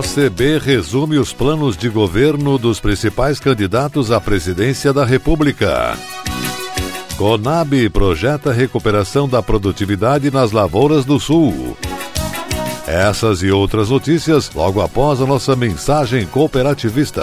OCB resume os planos de governo dos principais candidatos à presidência da República. Conab projeta recuperação da produtividade nas lavouras do Sul. Essas e outras notícias logo após a nossa mensagem cooperativista.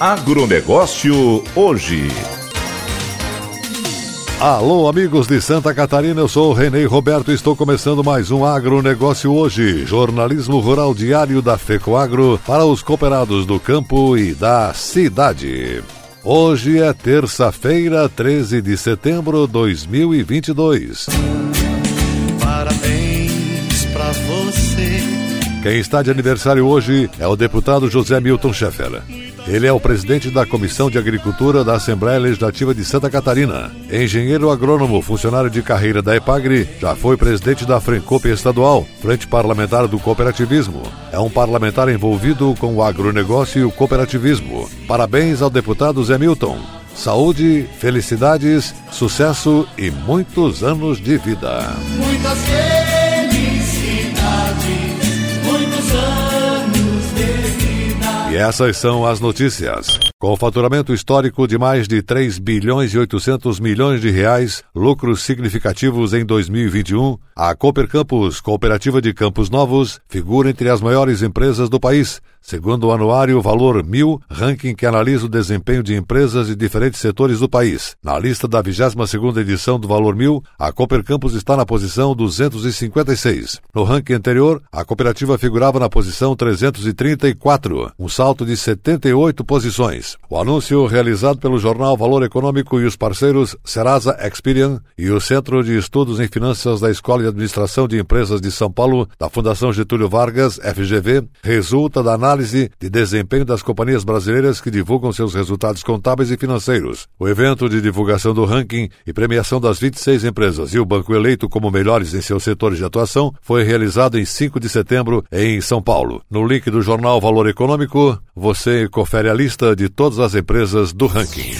Agronegócio hoje. Alô, amigos de Santa Catarina, eu sou o Renê Roberto e estou começando mais um Agronegócio hoje, jornalismo rural diário da FECOAGRO para os cooperados do campo e da cidade. Hoje é terça-feira, 13 de setembro de 2022. Quem está de aniversário hoje é o deputado José Milton Schaeffer. Ele é o presidente da Comissão de Agricultura da Assembleia Legislativa de Santa Catarina. Engenheiro agrônomo, funcionário de carreira da EPAGRE, já foi presidente da Frencop Estadual, Frente Parlamentar do Cooperativismo. É um parlamentar envolvido com o agronegócio e o cooperativismo. Parabéns ao deputado Zé Milton. Saúde, felicidades, sucesso e muitos anos de vida. E essas são as notícias. Com faturamento histórico de mais de 3 bilhões e 800 milhões de reais, lucros significativos em 2021, a Cooper Campus, Cooperativa de Campos Novos, figura entre as maiores empresas do país, segundo o anuário Valor 1000, ranking que analisa o desempenho de empresas de diferentes setores do país. Na lista da 22ª edição do Valor 1000, a Cooper Campus está na posição 256. No ranking anterior, a cooperativa figurava na posição 334, um salto de 78 posições. O anúncio realizado pelo jornal Valor Econômico e os parceiros Serasa Experian e o Centro de Estudos em Finanças da Escola de Administração de Empresas de São Paulo, da Fundação Getúlio Vargas, FGV, resulta da análise de desempenho das companhias brasileiras que divulgam seus resultados contábeis e financeiros. O evento de divulgação do ranking e premiação das 26 empresas e o banco eleito como melhores em seus setores de atuação foi realizado em 5 de setembro em São Paulo. No link do jornal Valor Econômico, você confere a lista de todas as empresas do ranking.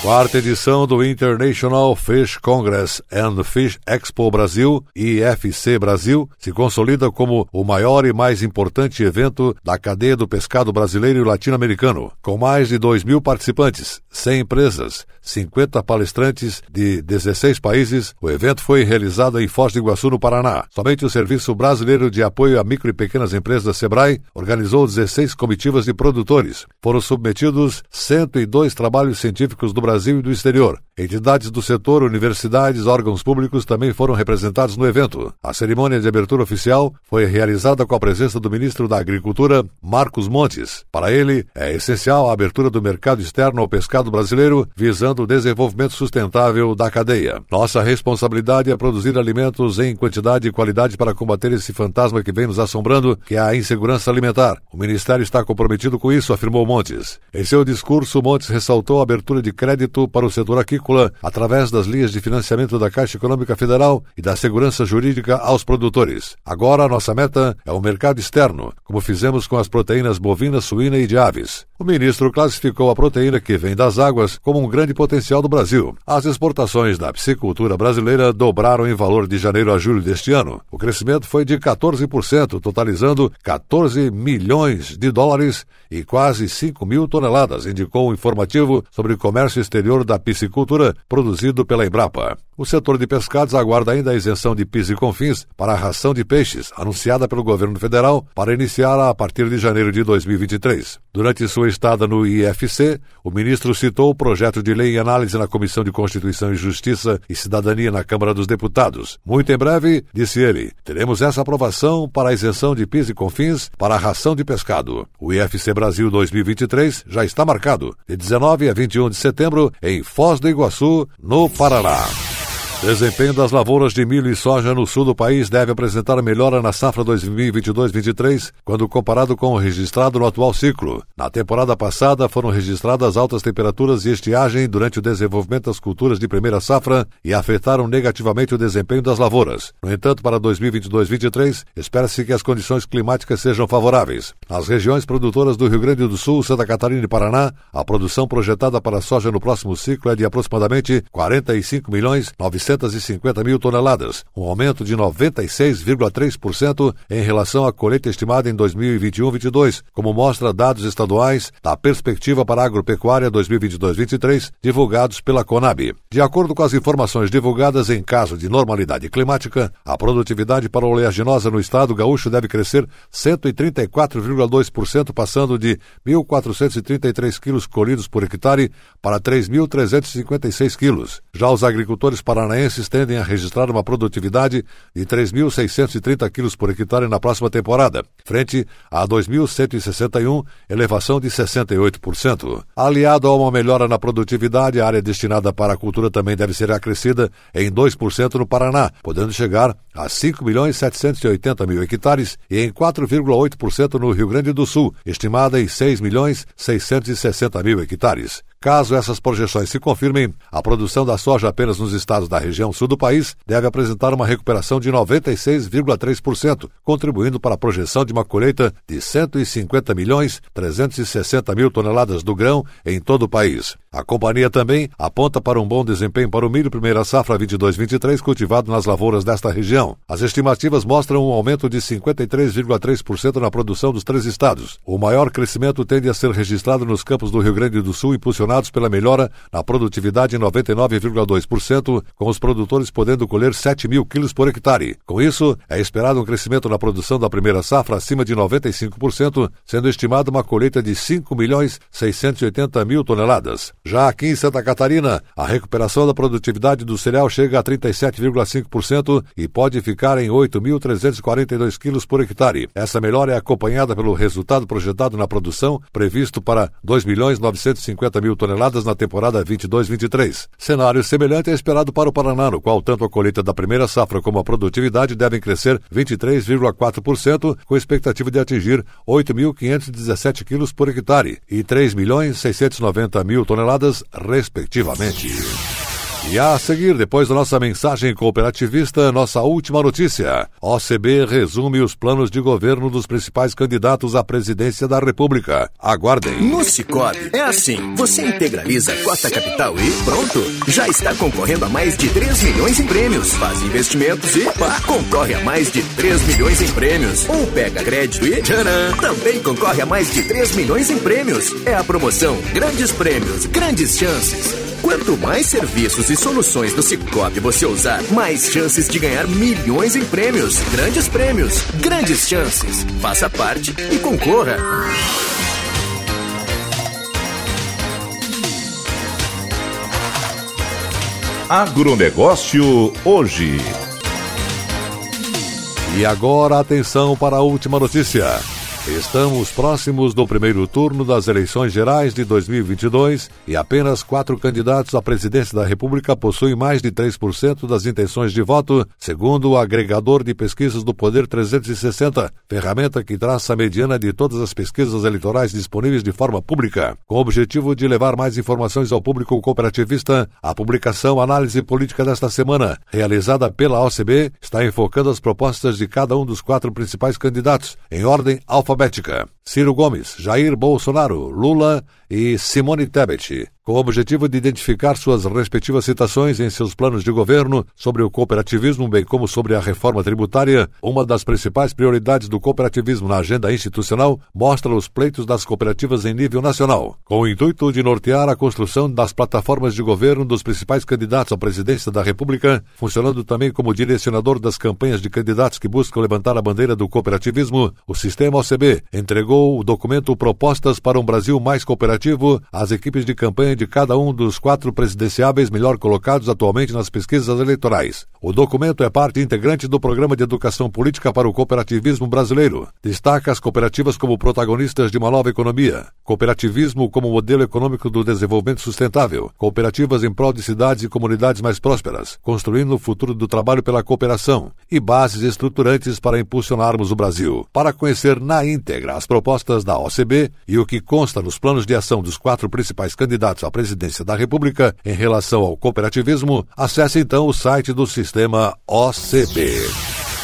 Quarta edição do International Fish Congress and Fish Expo Brasil, IFC Brasil, se consolida como o maior e mais importante evento da cadeia do pescado brasileiro e latino-americano. Com mais de 2 mil participantes, 100 empresas, 50 palestrantes de 16 países, o evento foi realizado em Foz do Iguaçu, no Paraná. Somente o Serviço Brasileiro de Apoio a Micro e Pequenas Empresas, SEBRAE, organizou 16 comitivas de produtores. Foram submetidos 102 trabalhos científicos do Brasil e do exterior. Entidades do setor, universidades, órgãos públicos também foram representados no evento. A cerimônia de abertura oficial foi realizada com a presença do ministro da Agricultura, Marcos Montes. Para ele, é essencial a abertura do mercado externo ao pescado brasileiro, visando o desenvolvimento sustentável da cadeia. Nossa responsabilidade é produzir alimentos em quantidade e qualidade para combater esse fantasma que vem nos assombrando, que é a insegurança alimentar. O Ministério está comprometido com isso, afirmou Montes. Em seu discurso, Montes ressaltou a abertura de crédito para o setor aquícola através das linhas de financiamento da Caixa Econômica Federal e da segurança jurídica aos produtores. Agora nossa meta é o mercado externo, como fizemos com as proteínas bovina, suína e de aves. O ministro classificou a proteína que vem das águas como um grande potencial do Brasil. As exportações da piscicultura brasileira dobraram em valor de janeiro a julho deste ano. O crescimento foi de 14%, totalizando 14 milhões de dólares e quase 5 mil toneladas, indicou o um informativo sobre o comércio exterior da piscicultura produzido pela Embrapa. O setor de pescados aguarda ainda a isenção de PIS e CONFINS para a ração de peixes, anunciada pelo governo federal para iniciar a partir de janeiro de 2023. Durante sua estada no IFC, o ministro citou o projeto de lei em análise na Comissão de Constituição e Justiça e Cidadania na Câmara dos Deputados. Muito em breve, disse ele, teremos essa aprovação para a isenção de PIS e CONFINS para a ração de pescado. O IFC Brasil 2023 já está marcado de 19 a 21 de setembro em Foz do Iguaçu, no Paraná. Desempenho das lavouras de milho e soja no sul do país deve apresentar melhora na safra 2022-23 quando comparado com o registrado no atual ciclo. Na temporada passada foram registradas altas temperaturas e estiagem durante o desenvolvimento das culturas de primeira safra e afetaram negativamente o desempenho das lavouras. No entanto, para 2022-23, espera-se que as condições climáticas sejam favoráveis. Nas regiões produtoras do Rio Grande do Sul, Santa Catarina e Paraná, a produção projetada para soja no próximo ciclo é de aproximadamente 45 milhões 900 650 mil toneladas, um aumento de 96,3% em relação à colheita estimada em 2021-22, como mostra dados estaduais da Perspectiva para a Agropecuária 2022-23, divulgados pela Conab. De acordo com as informações divulgadas em caso de normalidade climática, a produtividade para oleaginosa no estado gaúcho deve crescer 134,2%, passando de 1.433 quilos colhidos por hectare para 3.356 quilos. Já os agricultores paranaenses paranaenses tendem a registrar uma produtividade de 3.630 quilos por hectare na próxima temporada, frente a 2.161, elevação de 68%. Aliado a uma melhora na produtividade, a área destinada para a cultura também deve ser acrescida em 2% no Paraná, podendo chegar a 5 milhões 780 mil hectares e em 4,8% no Rio Grande do Sul, estimada em 6 milhões 660 mil hectares. Caso essas projeções se confirmem, a produção da soja apenas nos estados da região sul do país deve apresentar uma recuperação de 96,3%, contribuindo para a projeção de uma colheita de 150 milhões 360 mil toneladas do grão em todo o país. A companhia também aponta para um bom desempenho para o milho primeira safra 22-23 cultivado nas lavouras desta região. As estimativas mostram um aumento de 53,3% na produção dos três estados. O maior crescimento tende a ser registrado nos campos do Rio Grande do Sul, impulsionados pela melhora na produtividade em 99,2%, com os produtores podendo colher 7 mil quilos por hectare. Com isso, é esperado um crescimento na produção da primeira safra acima de 95%, sendo estimada uma colheita de 5 milhões 680 mil toneladas. Já aqui em Santa Catarina, a recuperação da produtividade do cereal chega a 37,5% e pode ficar em 8.342 quilos por hectare. Essa melhora é acompanhada pelo resultado projetado na produção, previsto para 2 milhões 950 mil toneladas na temporada 22-23. Cenário semelhante é esperado para o Paraná, no qual tanto a colheita da primeira safra como a produtividade devem crescer 23,4%, com expectativa de atingir 8.517 quilos por hectare e 3 milhões 690 mil toneladas toneladas, respectivamente. E a seguir, depois da nossa mensagem cooperativista, nossa última notícia. OCB resume os planos de governo dos principais candidatos à presidência da República. Aguardem. No Cicobi, é assim. Você integraliza a cota capital e pronto. Já está concorrendo a mais de 3 milhões em prêmios. Faz investimentos e pá, concorre a mais de 3 milhões em prêmios. Ou pega crédito e tcharam, também concorre a mais de 3 milhões em prêmios. É a promoção Grandes Prêmios, Grandes Chances. Quanto mais serviços e soluções do Cicobi você usar, mais chances de ganhar milhões em prêmios. Grandes prêmios, grandes chances. Faça parte e concorra. Agronegócio hoje. E agora atenção para a última notícia. Estamos próximos do primeiro turno das eleições gerais de 2022 e apenas quatro candidatos à presidência da República possuem mais de 3% das intenções de voto, segundo o agregador de pesquisas do Poder 360, ferramenta que traça a mediana de todas as pesquisas eleitorais disponíveis de forma pública. Com o objetivo de levar mais informações ao público cooperativista, a publicação Análise Política desta semana, realizada pela OCB, está enfocando as propostas de cada um dos quatro principais candidatos, em ordem alfabética alfabética. Ciro Gomes, Jair Bolsonaro, Lula e Simone Tebet, com o objetivo de identificar suas respectivas citações em seus planos de governo sobre o cooperativismo, bem como sobre a reforma tributária, uma das principais prioridades do cooperativismo na agenda institucional, mostra os pleitos das cooperativas em nível nacional, com o intuito de nortear a construção das plataformas de governo dos principais candidatos à presidência da República, funcionando também como direcionador das campanhas de candidatos que buscam levantar a bandeira do cooperativismo, o sistema OCB entregou o documento Propostas para um Brasil Mais Cooperativo às equipes de campanha de cada um dos quatro presidenciáveis melhor colocados atualmente nas pesquisas eleitorais. O documento é parte integrante do Programa de Educação Política para o Cooperativismo Brasileiro. Destaca as cooperativas como protagonistas de uma nova economia, cooperativismo como modelo econômico do desenvolvimento sustentável, cooperativas em prol de cidades e comunidades mais prósperas, construindo o futuro do trabalho pela cooperação e bases estruturantes para impulsionarmos o Brasil. Para conhecer na íntegra as propostas da OCB e o que consta nos planos de ação dos quatro principais candidatos à presidência da República em relação ao cooperativismo, acesse então o site do sistema OCB.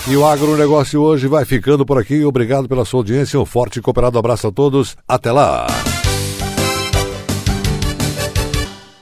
E o agronegócio hoje vai ficando por aqui. Obrigado pela sua audiência. Um forte e cooperado abraço a todos. Até lá!